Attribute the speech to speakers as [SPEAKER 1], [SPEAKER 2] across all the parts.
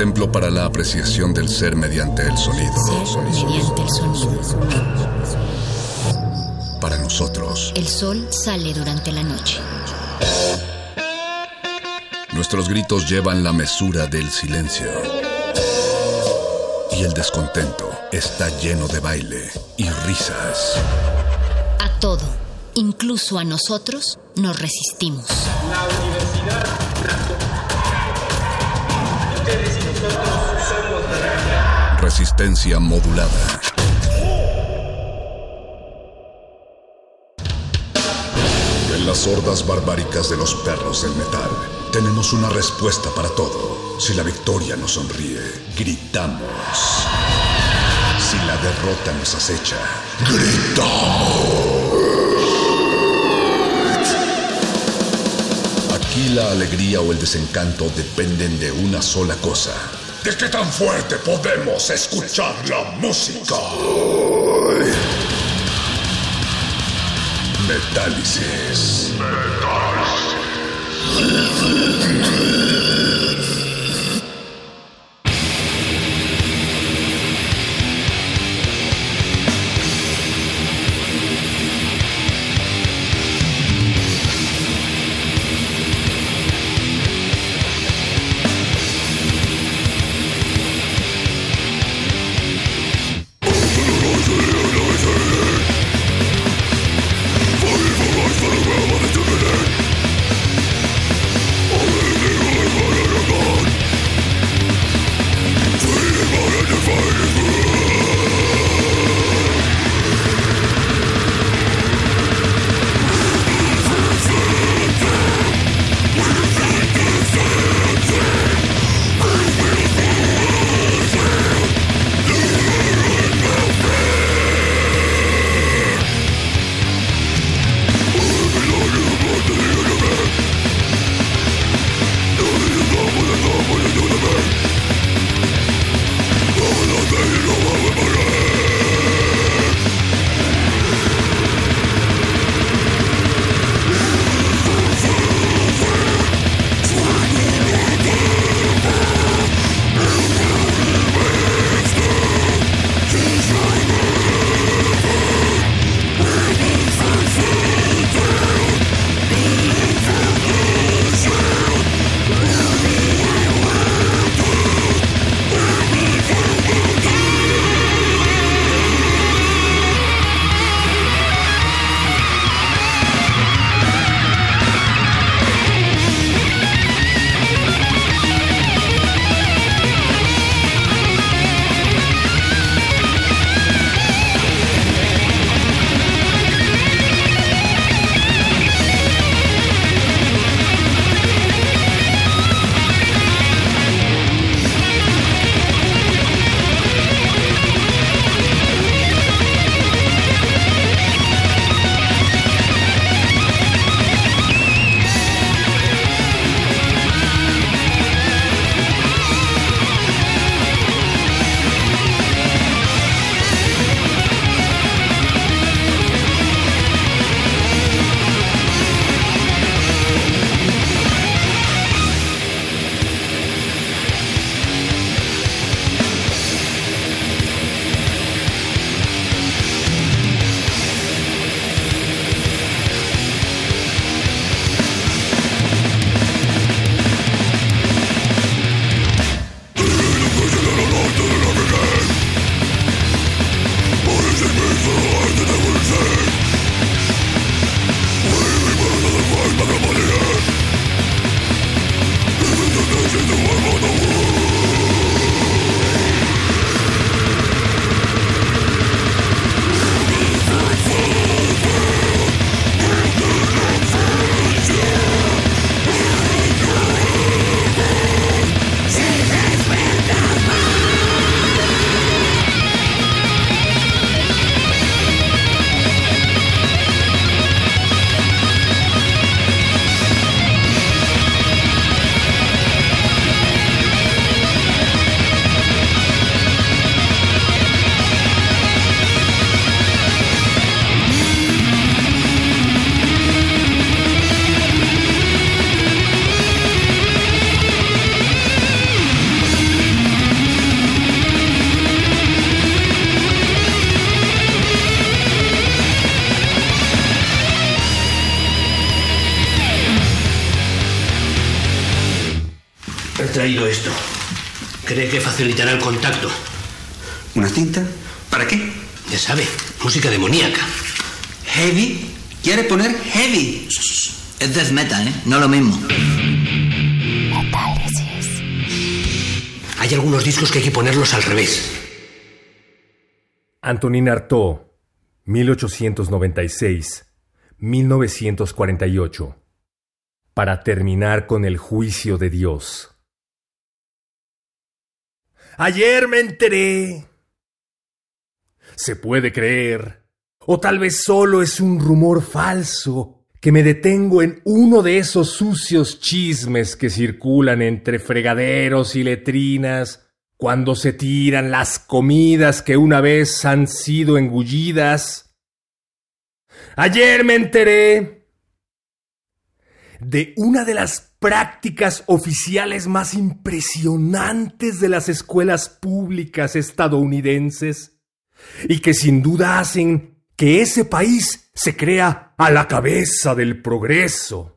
[SPEAKER 1] templo para la apreciación del ser mediante el sonido.
[SPEAKER 2] Ser mediante el sonido.
[SPEAKER 1] Para nosotros,
[SPEAKER 2] El sol sale durante la noche.
[SPEAKER 1] nuestros gritos llevan la mesura del silencio. Y el descontento está lleno de baile y risas.
[SPEAKER 2] A todo, incluso a nosotros, nos resistimos.
[SPEAKER 3] La universidad.
[SPEAKER 1] Resistencia modulada. En las hordas barbáricas de los perros del metal, tenemos una respuesta para todo. Si la victoria nos sonríe, gritamos. Si la derrota nos acecha, gritamos. Aquí la alegría o el desencanto dependen de una sola cosa. ¿De qué tan fuerte podemos escuchar la música? Metálisis.
[SPEAKER 4] traído
[SPEAKER 5] ¿eh? No lo mismo.
[SPEAKER 4] Hay algunos discos que hay que ponerlos al revés.
[SPEAKER 6] Antonin Artaud, 1896-1948. Para terminar con el juicio de Dios. Ayer me enteré. Se puede creer. O tal vez solo es un rumor falso que me detengo en uno de esos sucios chismes que circulan entre fregaderos y letrinas cuando se tiran las comidas que una vez han sido engullidas. Ayer me enteré de una de las prácticas oficiales más impresionantes de las escuelas públicas estadounidenses y que sin duda hacen que ese país se crea a la cabeza del progreso.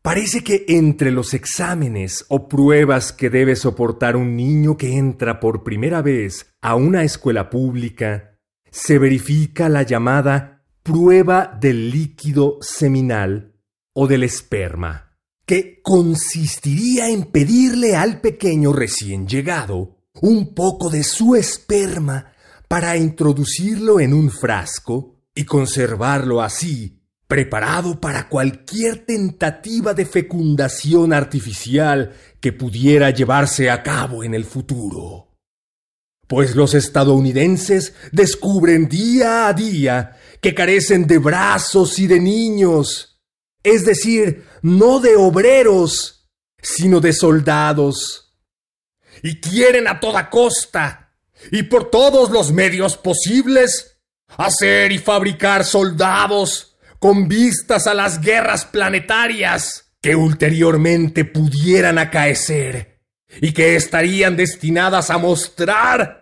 [SPEAKER 6] Parece que entre los exámenes o pruebas que debe soportar un niño que entra por primera vez a una escuela pública, se verifica la llamada prueba del líquido seminal o del esperma, que consistiría en pedirle al pequeño recién llegado un poco de su esperma para introducirlo en un frasco y conservarlo así preparado para cualquier tentativa de fecundación artificial que pudiera llevarse a cabo en el futuro. Pues los estadounidenses descubren día a día que carecen de brazos y de niños, es decir, no de obreros, sino de soldados. Y quieren a toda costa, y por todos los medios posibles, hacer y fabricar soldados con vistas a las guerras planetarias que ulteriormente pudieran acaecer y que estarían destinadas a mostrar,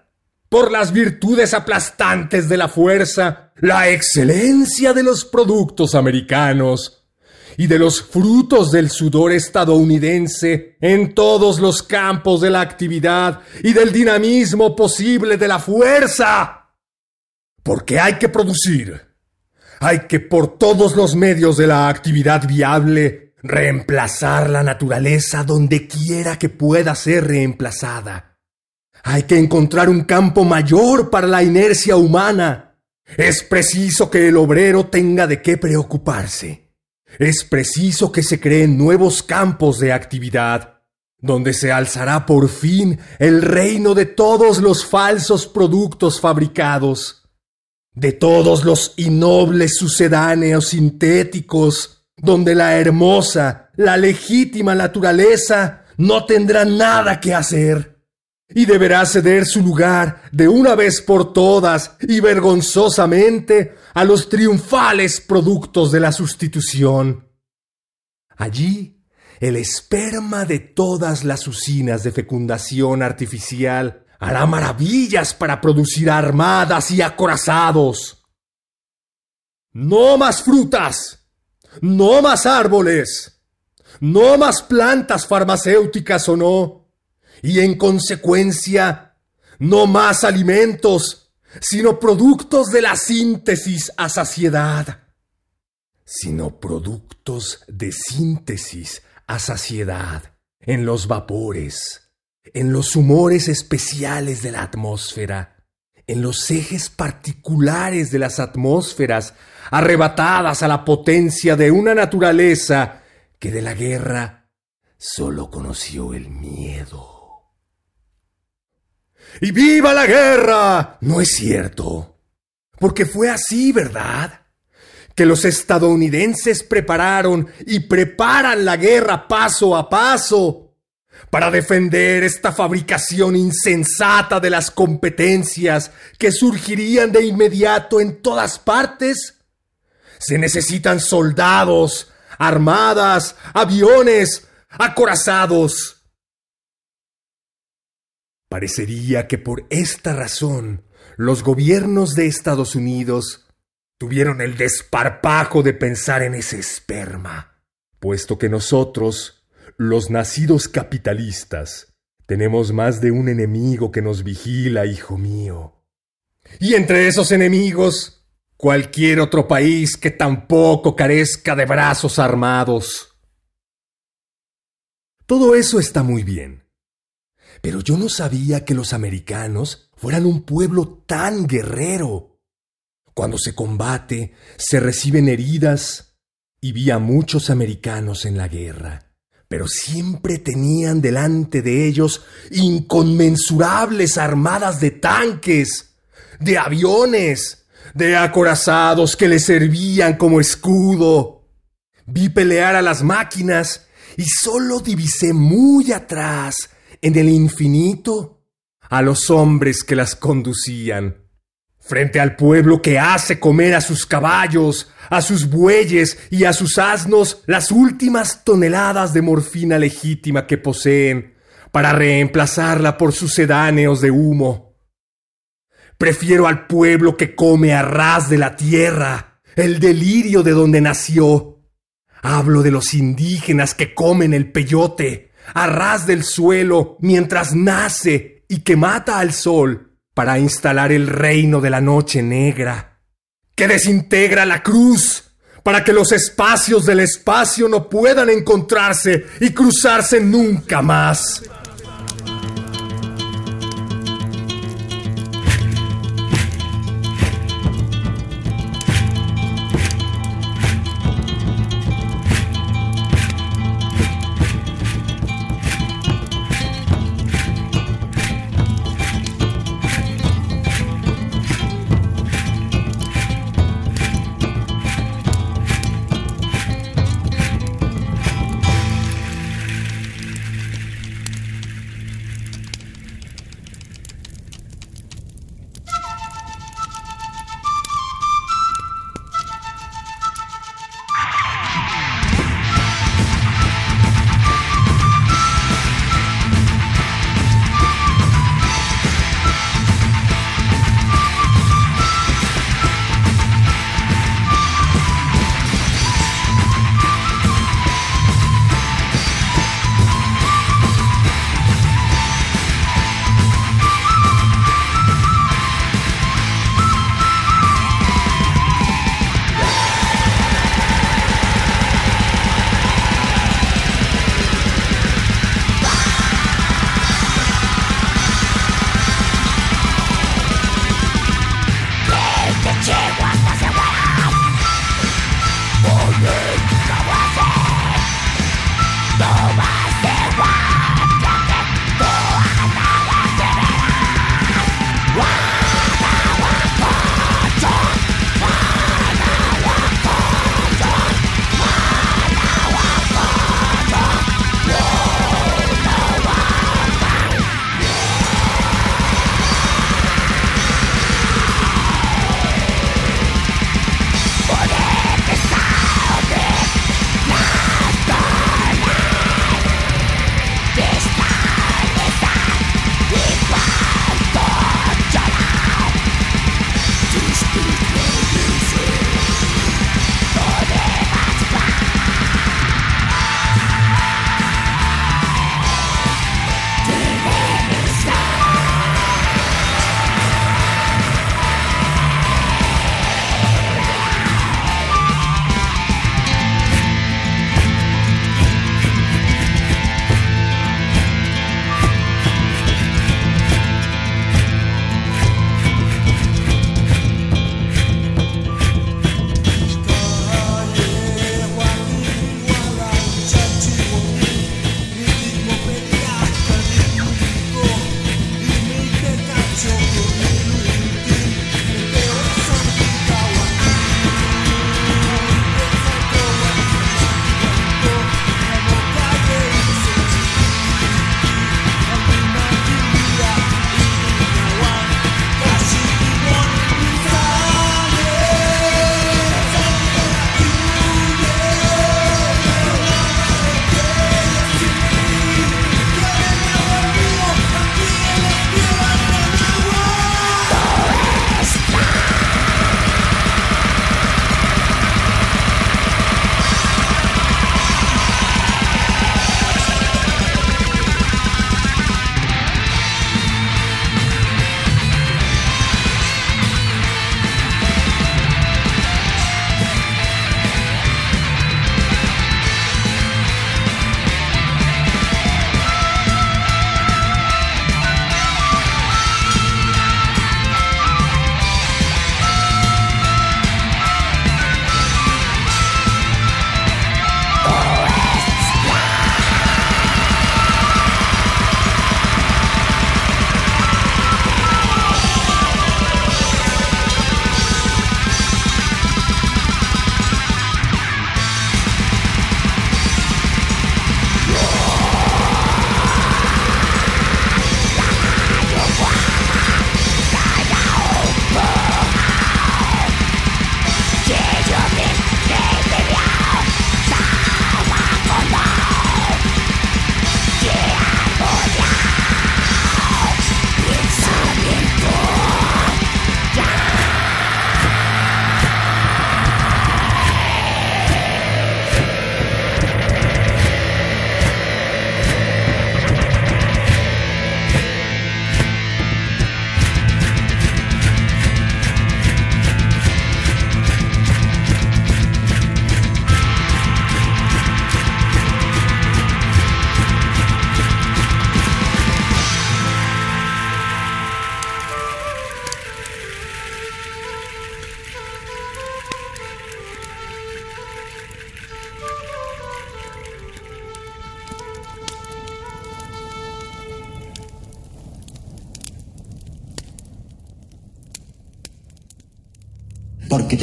[SPEAKER 6] por las virtudes aplastantes de la fuerza, la excelencia de los productos americanos y de los frutos del sudor estadounidense en todos los campos de la actividad y del dinamismo posible de la fuerza. Porque hay que producir hay que por todos los medios de la actividad viable reemplazar la naturaleza donde quiera que pueda ser reemplazada. Hay que encontrar un campo mayor para la inercia humana. Es preciso que el obrero tenga de qué preocuparse. Es preciso que se creen nuevos campos de actividad, donde se alzará por fin el reino de todos los falsos productos fabricados de todos los innobles sucedáneos sintéticos, donde la hermosa, la legítima naturaleza no tendrá nada que hacer, y deberá ceder su lugar de una vez por todas y vergonzosamente a los triunfales productos de la sustitución. Allí, el esperma de todas las usinas de fecundación artificial hará maravillas para producir armadas y acorazados. No más frutas, no más árboles, no más plantas farmacéuticas o no, y en consecuencia, no más alimentos, sino productos de la síntesis a saciedad, sino productos de síntesis a saciedad en los vapores en los humores especiales de la atmósfera, en los ejes particulares de las atmósferas, arrebatadas a la potencia de una naturaleza que de la guerra sólo conoció el miedo. ¡Y viva la guerra! No es cierto. Porque fue así, ¿verdad? Que los estadounidenses prepararon y preparan la guerra paso a paso para defender esta fabricación insensata de las competencias que surgirían de inmediato en todas partes? Se necesitan soldados, armadas, aviones, acorazados. Parecería que por esta razón los gobiernos de Estados Unidos tuvieron el desparpajo de pensar en ese esperma, puesto que nosotros Los nacidos capitalistas tenemos más de un enemigo que nos vigila, hijo mío. Y entre esos enemigos, cualquier otro país que tampoco carezca de brazos armados. Todo eso está muy bien. Pero yo no sabía que los americanos fueran un pueblo tan guerrero. Cuando se combate, se reciben heridas y vi a muchos americanos en la guerra, pero siempre tenían delante de ellos inconmensurables armadas de tanques, de aviones, de acorazados que les servían como escudo. Vi pelear a las máquinas y solo divisé muy atrás, en el infinito, a los hombres que las conducían. Frente al pueblo que hace comer a sus caballos, a sus bueyes y a sus asnos las últimas toneladas de morfina legítima que poseen, para reemplazarla por sucedáneos de humo. Prefiero al pueblo que come a ras de la tierra, el delirio de donde nació, Hablo de los indígenas que comen el peyote a ras del suelo mientras nace y que mata al sol para instalar el reino de la noche negra, que desintegra la cruz para que los espacios del espacio no puedan encontrarse y cruzarse nunca más.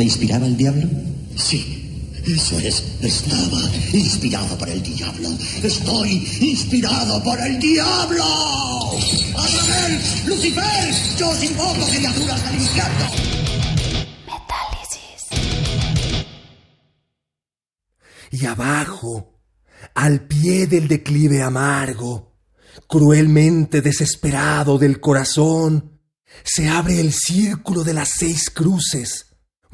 [SPEAKER 7] Inspiraba el diablo?
[SPEAKER 8] Sí, eso es. Estaba inspirado por el diablo. Estoy inspirado por el diablo. ¡Azrael! ¡Lucifer! ¡Yo os invoco criaturas del infierno!
[SPEAKER 6] Y abajo, al pie del declive amargo, cruelmente desesperado del corazón, se abre el círculo de las seis cruces,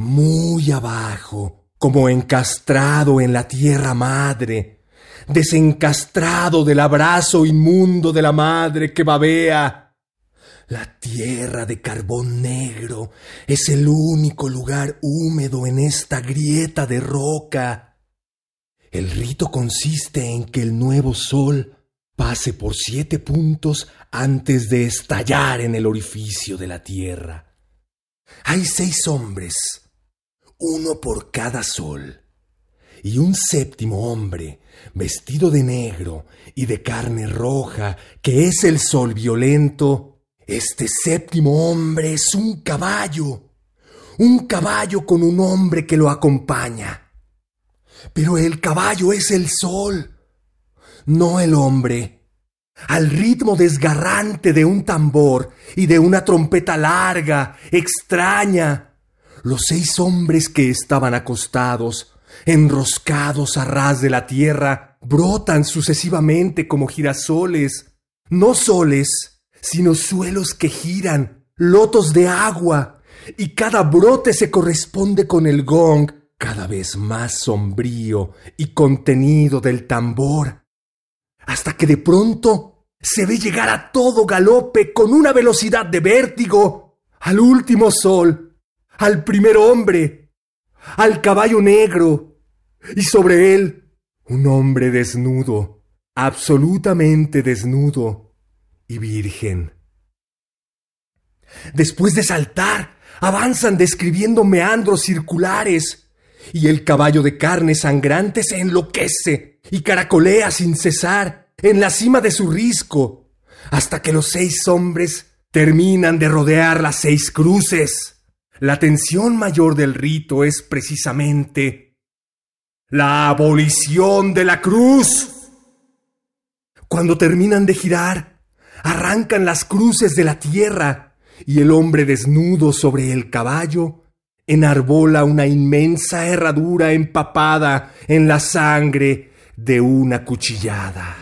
[SPEAKER 6] muy abajo, como encastrado en la tierra madre, desencastrado del abrazo inmundo de la madre que babea. La tierra de carbón negro es el único lugar húmedo en esta grieta de roca. El rito consiste en que el nuevo sol pase por siete puntos antes de estallar en el orificio de la tierra. Hay seis hombres, uno por cada sol, y un séptimo hombre, vestido de negro y de carne roja, que es el sol violento. Este séptimo hombre es un caballo, un caballo con un hombre que lo acompaña. Pero el caballo es el sol no el hombre. Al ritmo desgarrante de un tambor y de una trompeta larga, extraña, los seis hombres que estaban acostados, enroscados a ras de la tierra, brotan sucesivamente como girasoles, no soles, sino suelos que giran, lotos de agua, y cada brote se corresponde con el gong cada vez más sombrío y contenido del tambor hasta que de pronto se ve llegar a todo galope con una velocidad de vértigo al último sol, al primer hombre, al caballo negro, y sobre él un hombre desnudo, absolutamente desnudo y virgen. Después de saltar, avanzan describiendo meandros circulares, y el caballo de carne sangrante se enloquece y caracolea sin cesar en la cima de su risco, hasta que los seis hombres terminan de rodear las seis cruces. La tensión mayor del rito es precisamente la abolición de la cruz. Cuando terminan de girar, arrancan las cruces de la tierra y el hombre desnudo sobre el caballo enarbola una inmensa herradura empapada en la sangre de una cuchillada.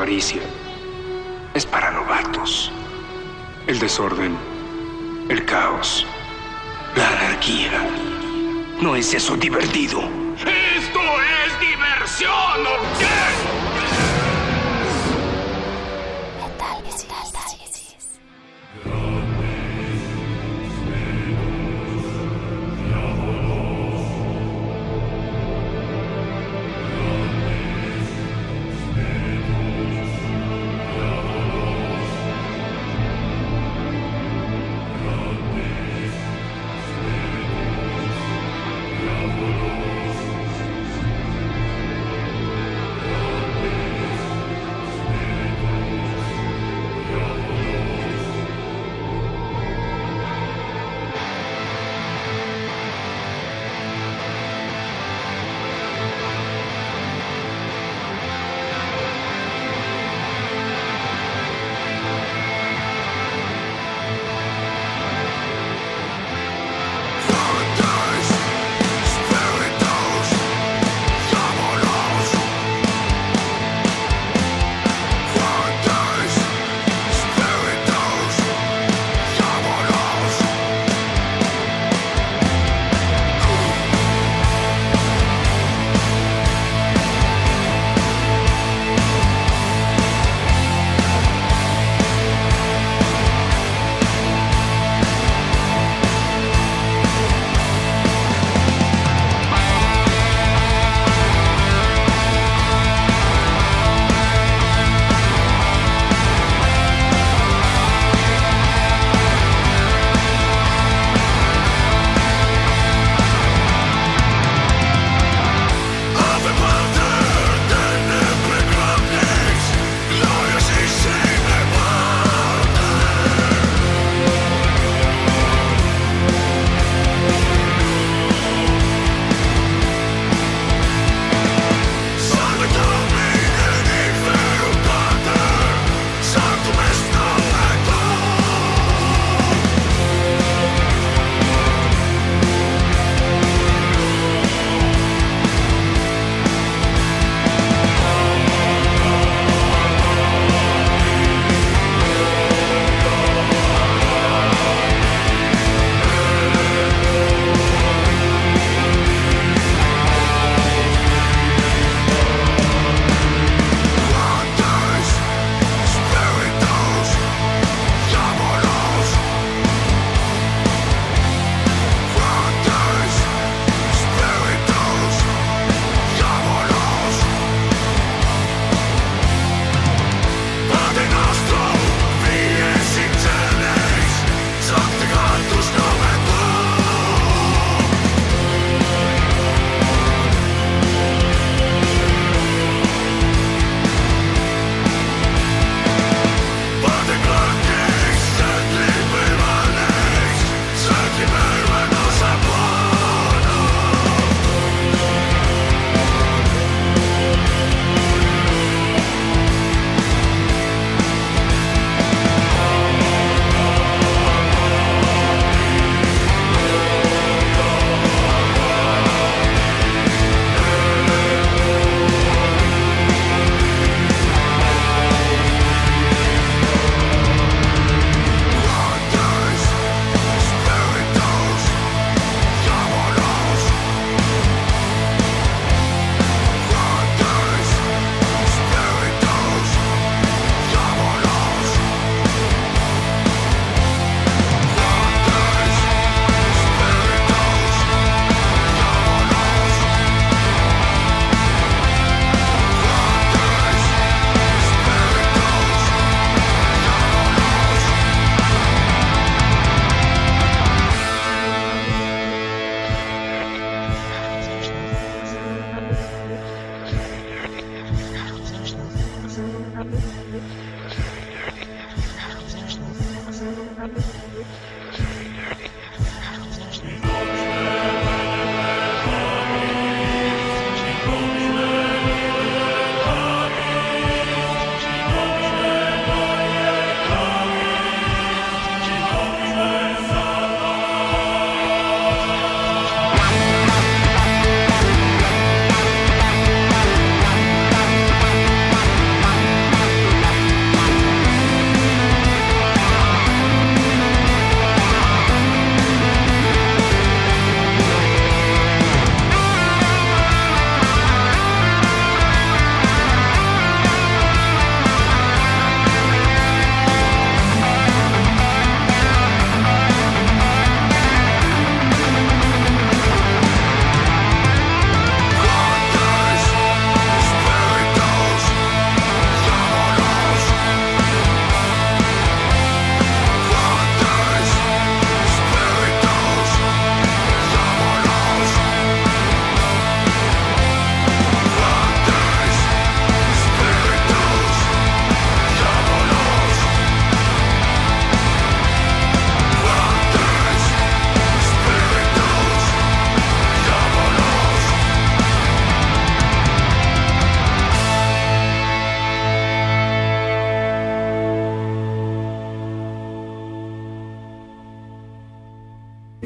[SPEAKER 7] Avaricia es para novatos. El desorden, el caos, la anarquía. ¿No es eso divertido?
[SPEAKER 3] ¡Esto es diversión!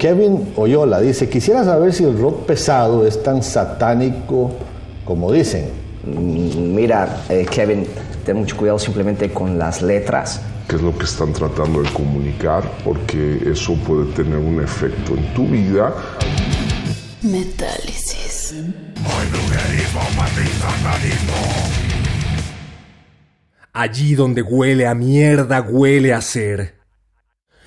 [SPEAKER 9] Kevin Oyola dice, quisiera saber si el rock pesado es tan satánico como dicen.
[SPEAKER 10] Mm, Mira, eh, Kevin, ten mucho cuidado simplemente con las letras.
[SPEAKER 11] qué es lo que están tratando de comunicar, porque eso puede tener un efecto en tu vida.
[SPEAKER 12] Metálisis.
[SPEAKER 6] Allí donde huele a mierda, huele a ser.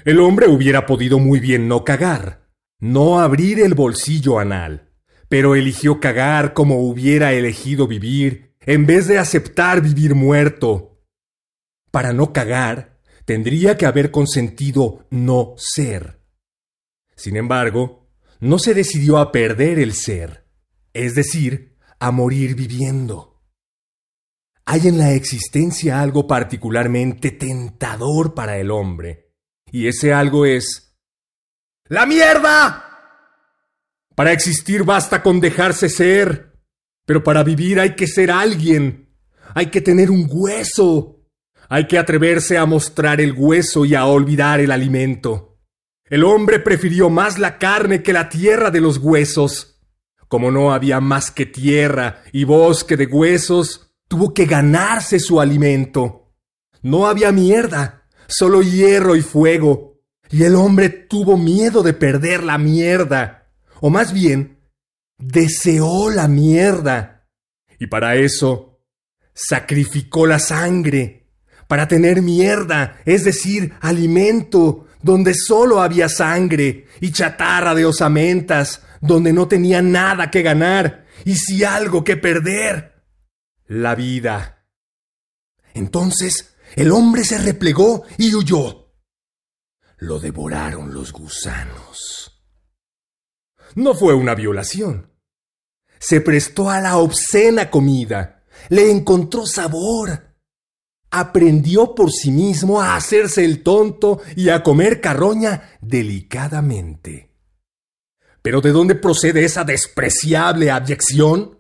[SPEAKER 6] El hombre hubiera podido muy bien no cagar, no abrir el bolsillo anal, pero eligió cagar como hubiera elegido vivir, en vez de aceptar vivir muerto. Para no cagar, tendría que haber consentido no ser. Sin embargo, no se decidió a perder el ser, es decir, a morir viviendo. Hay en la existencia algo particularmente tentador para el hombre, y ese algo es... ¡La mierda! Para existir basta con dejarse ser, pero para vivir hay que ser alguien, hay que tener un hueso, hay que atreverse a mostrar el hueso y a olvidar el alimento. El hombre prefirió más la carne que la tierra de los huesos. Como no había más que tierra y bosque de huesos, tuvo que ganarse su alimento. No había mierda, solo hierro y fuego, y el hombre tuvo miedo de perder la mierda, o más bien, deseó la mierda, y para eso sacrificó la sangre, para tener mierda, es decir, alimento, donde solo había sangre, y chatarra de osamentas, donde no tenía nada que ganar, y si algo que perder la vida. Entonces el hombre se replegó y huyó. Lo devoraron los gusanos. No fue una violación. Se prestó a la obscena comida. Le encontró sabor. Aprendió por sí mismo a hacerse el tonto y a comer carroña delicadamente. ¿Pero de dónde procede esa despreciable abyección?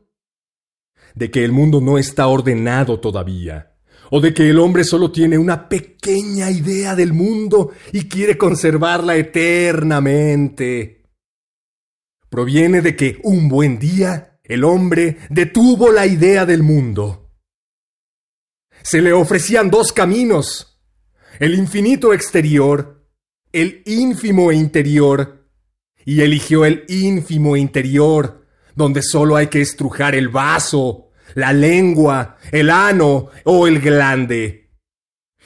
[SPEAKER 6] de que el mundo no está ordenado todavía, o de que el hombre solo tiene una pequeña idea del mundo y quiere conservarla eternamente. Proviene de que un buen día el hombre detuvo la idea del mundo. Se le ofrecían dos caminos, el infinito exterior, el ínfimo interior, y eligió el ínfimo interior, donde solo hay que estrujar el vaso la lengua, el ano o el glande.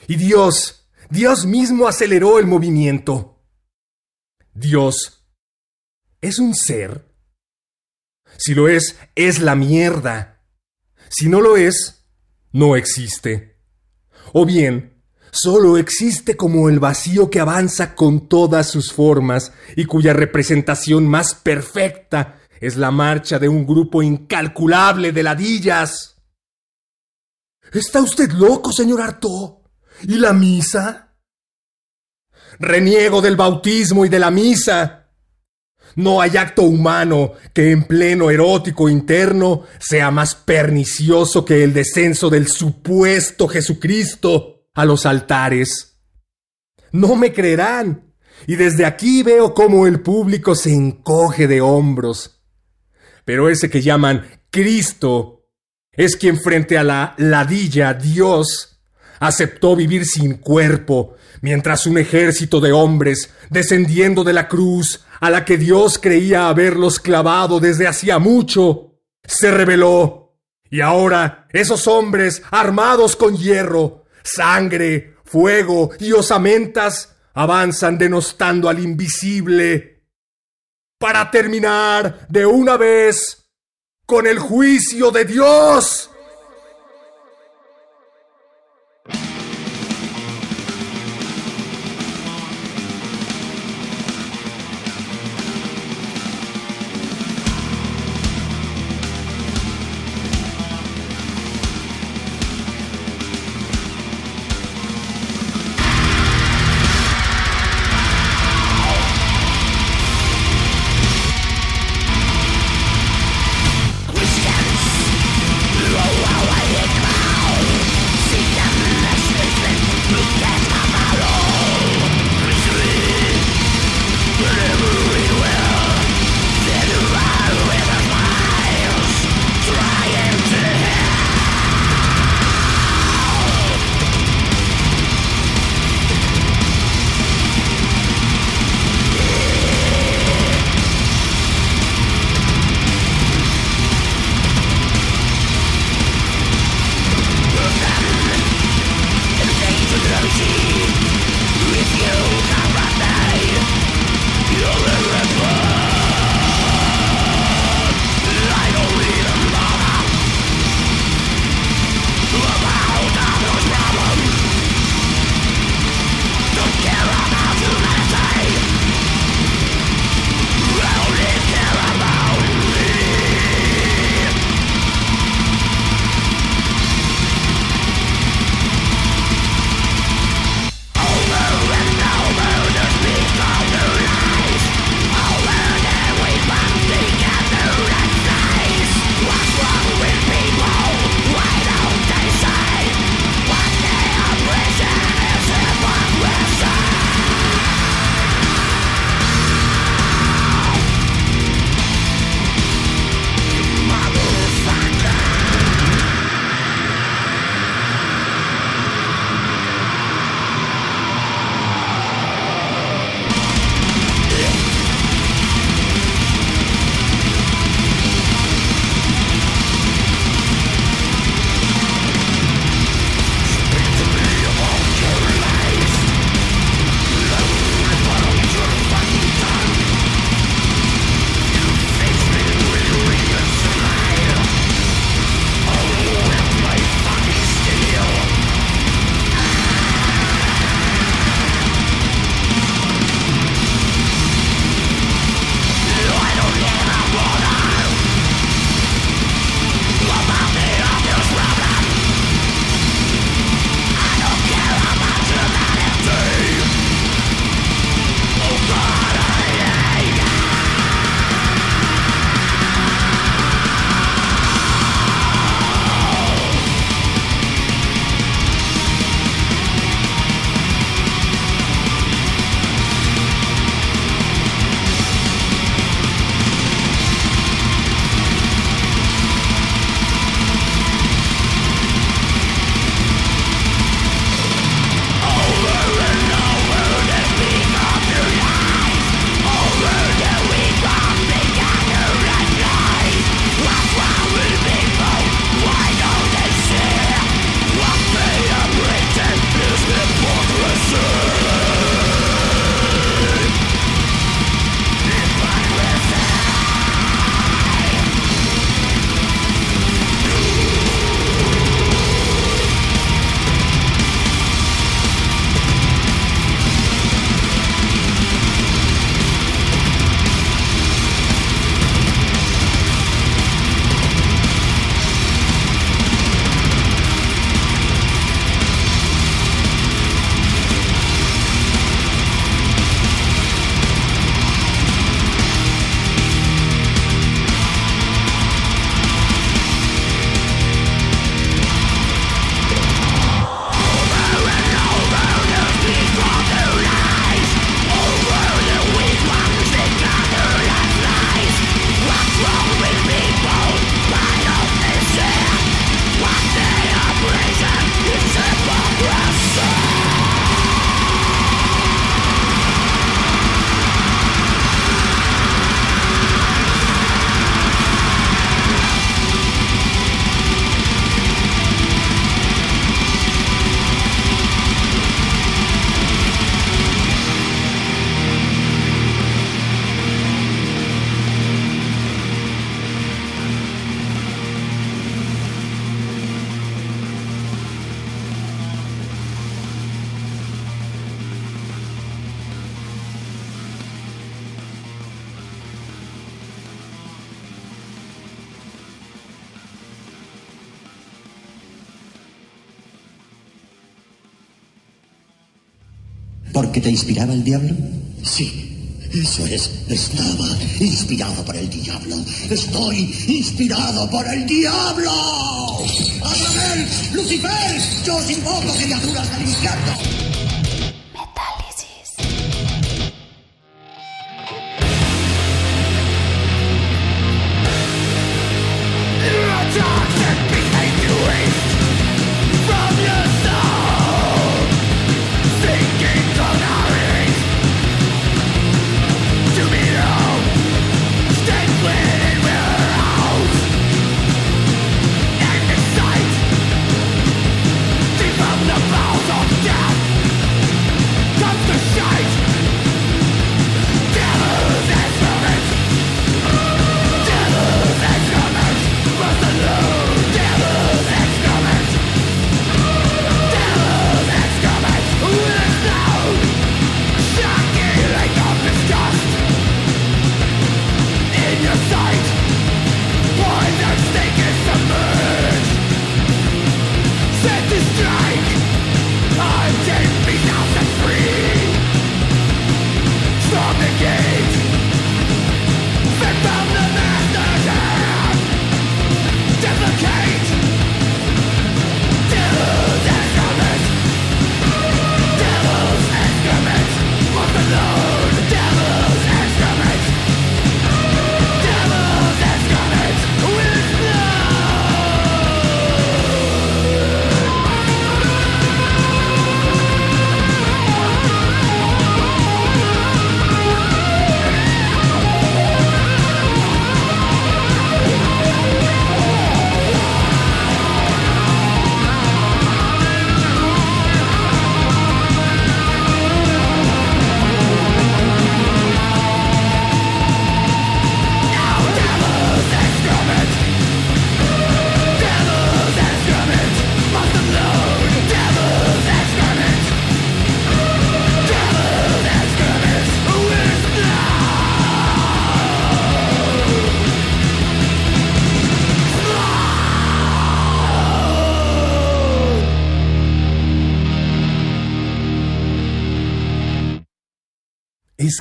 [SPEAKER 6] Y Dios, Dios mismo aceleró el movimiento. Dios, ¿es un ser? Si lo es, es la mierda. Si no lo es, no existe. O bien, solo existe como el vacío que avanza con todas sus formas y cuya representación más perfecta es la marcha de un grupo incalculable de ladillas. ¿Está usted loco, señor Artaud? ¿Y la misa? Reniego del bautismo y de la misa. No hay acto humano que en pleno erótico interno sea más pernicioso que el descenso del supuesto Jesucristo a los altares. No me creerán, y desde aquí veo cómo el público se encoge de hombros pero ese que llaman Cristo es quien frente a la ladilla Dios aceptó vivir sin cuerpo, mientras un ejército de hombres, descendiendo de la cruz a la que Dios creía haberlos clavado desde hacía mucho, se rebeló. Y ahora esos hombres, armados con hierro, sangre, fuego y osamentas, avanzan denostando al invisible para terminar de una vez con el juicio de Dios.
[SPEAKER 8] Inspiraba el diablo? Sí. Eso es, estaba inspirado por el diablo. Estoy inspirado por el diablo. ¡Azrael! ¡Lucifer! Yo os invoco criaturas del infierno.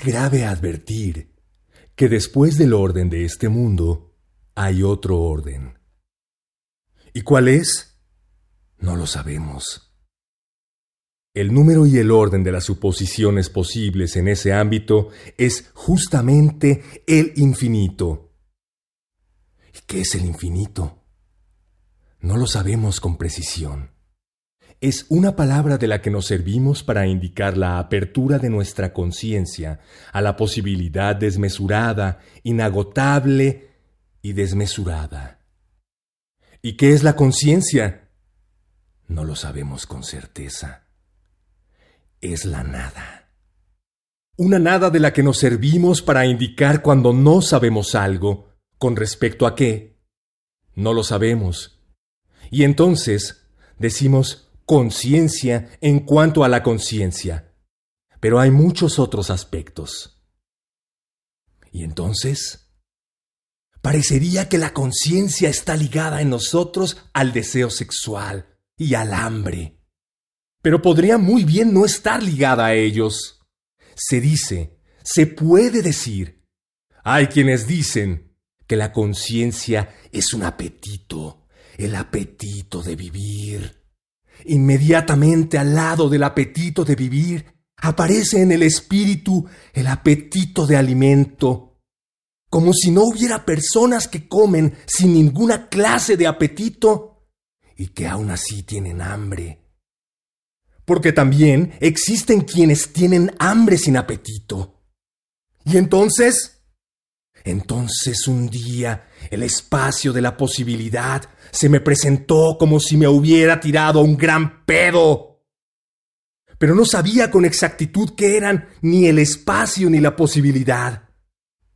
[SPEAKER 6] Grave advertir que después del orden de este mundo hay otro orden. ¿Y cuál es? No lo sabemos. El número y el orden de las suposiciones posibles en ese ámbito es justamente el infinito. ¿Y qué es el infinito? No lo sabemos con precisión es una palabra de la que nos servimos para indicar la apertura de nuestra conciencia a la posibilidad desmesurada, inagotable y desmesurada. ¿Y qué es la conciencia? No lo sabemos con certeza. Es la nada. Una nada de la que nos servimos para indicar cuando no sabemos algo, con respecto a qué. No lo sabemos. Y entonces decimos, conciencia en cuanto a la conciencia, pero hay muchos otros aspectos. Y entonces, parecería que la conciencia está ligada en nosotros al deseo sexual y al hambre, pero podría muy bien no estar ligada a ellos. Se dice, se puede decir, hay quienes dicen que la conciencia es un apetito, el apetito de vivir Inmediatamente al lado del apetito de vivir, aparece en el espíritu el apetito de alimento, como si no hubiera personas que comen sin ninguna clase de apetito y que aún así tienen hambre. Porque también existen quienes tienen hambre sin apetito. Y entonces, entonces un día el espacio de la posibilidad se me presentó como si me hubiera tirado un gran pedo. Pero no sabía con exactitud qué eran ni el espacio ni la posibilidad.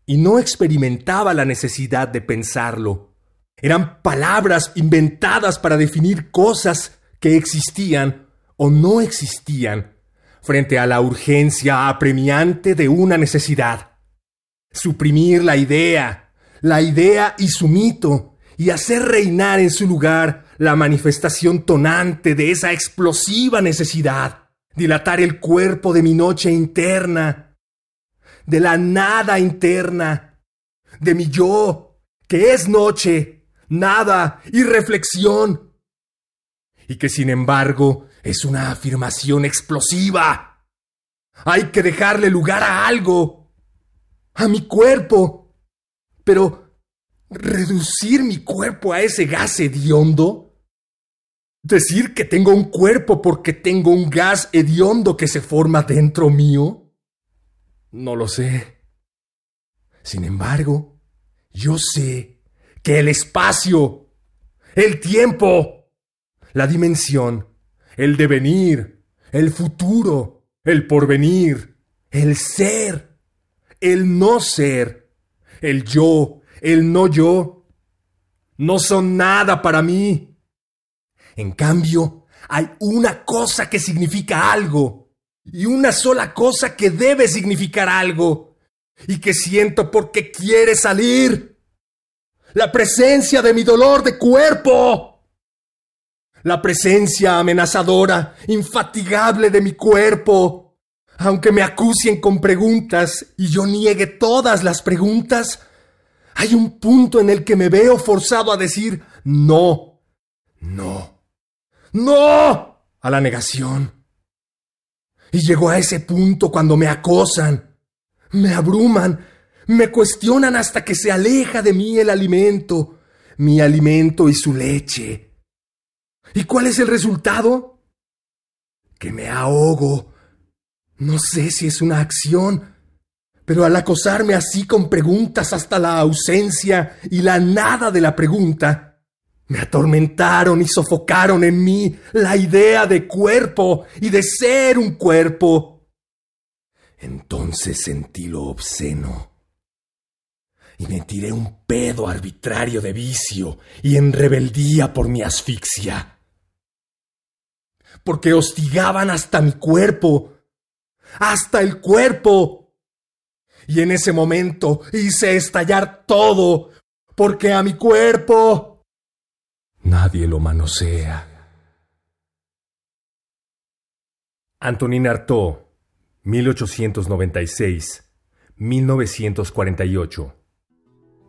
[SPEAKER 6] Y no experimentaba la necesidad de pensarlo. Eran palabras inventadas para definir cosas que existían o no existían frente a la urgencia apremiante de una necesidad suprimir la idea, la idea y su mito, y hacer reinar en su lugar la manifestación tonante de esa explosiva necesidad, dilatar el cuerpo de mi noche interna, de la nada interna, de mi yo, que es noche, nada y reflexión, y que sin embargo es una afirmación explosiva. Hay que dejarle lugar a algo, a mi cuerpo, pero reducir mi cuerpo a ese gas hediondo ¿Decir que tengo un cuerpo porque tengo un gas hediondo que se forma dentro mío? No lo sé. Sin embargo, yo sé que el espacio, el tiempo, la dimensión, el devenir, el futuro, el porvenir, el ser, el no ser, el yo, el no yo, no son nada para mí. En cambio, hay una cosa que significa algo, y una sola cosa que debe significar algo, y que siento porque quiere salir. La presencia de mi dolor de cuerpo. La presencia amenazadora, infatigable de mi cuerpo. Aunque me acusen con preguntas y yo niegue todas las preguntas, hay un punto en el que me veo forzado a decir no, no. ¡No! a la negación. Y llegó a ese punto cuando me acosan, me abruman, me cuestionan hasta que se aleja de mí el alimento, mi alimento y su leche. ¿Y cuál es el resultado? Que me ahogo. No sé si es una acción, pero al acosarme así con preguntas hasta la ausencia y la nada de la pregunta, me atormentaron y sofocaron en mí la idea de cuerpo y de ser un cuerpo. Entonces sentí lo obsceno y me tiré un pedo arbitrario de vicio y en rebeldía por mi asfixia. Porque hostigaban hasta mi cuerpo, hasta el cuerpo. Y en ese momento hice estallar todo, porque a mi cuerpo Nadie lo manosea. Antonin Artaud, 1896-1948.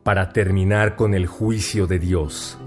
[SPEAKER 6] Para terminar con el juicio de Dios.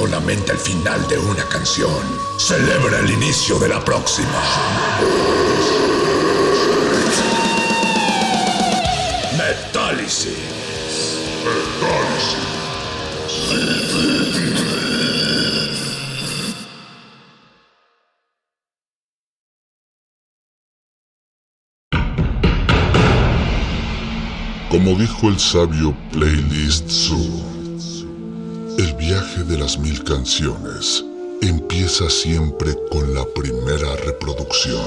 [SPEAKER 1] No lamenta el final de una canción, celebra el inicio de la próxima. Metálisis.
[SPEAKER 12] Como dijo el sabio Playlist Zoo, de las mil canciones empieza siempre con la primera reproducción.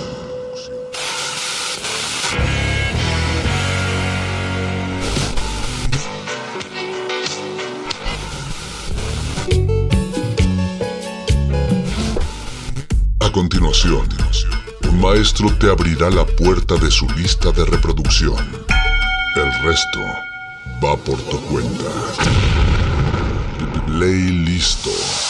[SPEAKER 12] A continuación, un maestro te abrirá la puerta de su lista de reproducción. El resto va por tu cuenta. Listo.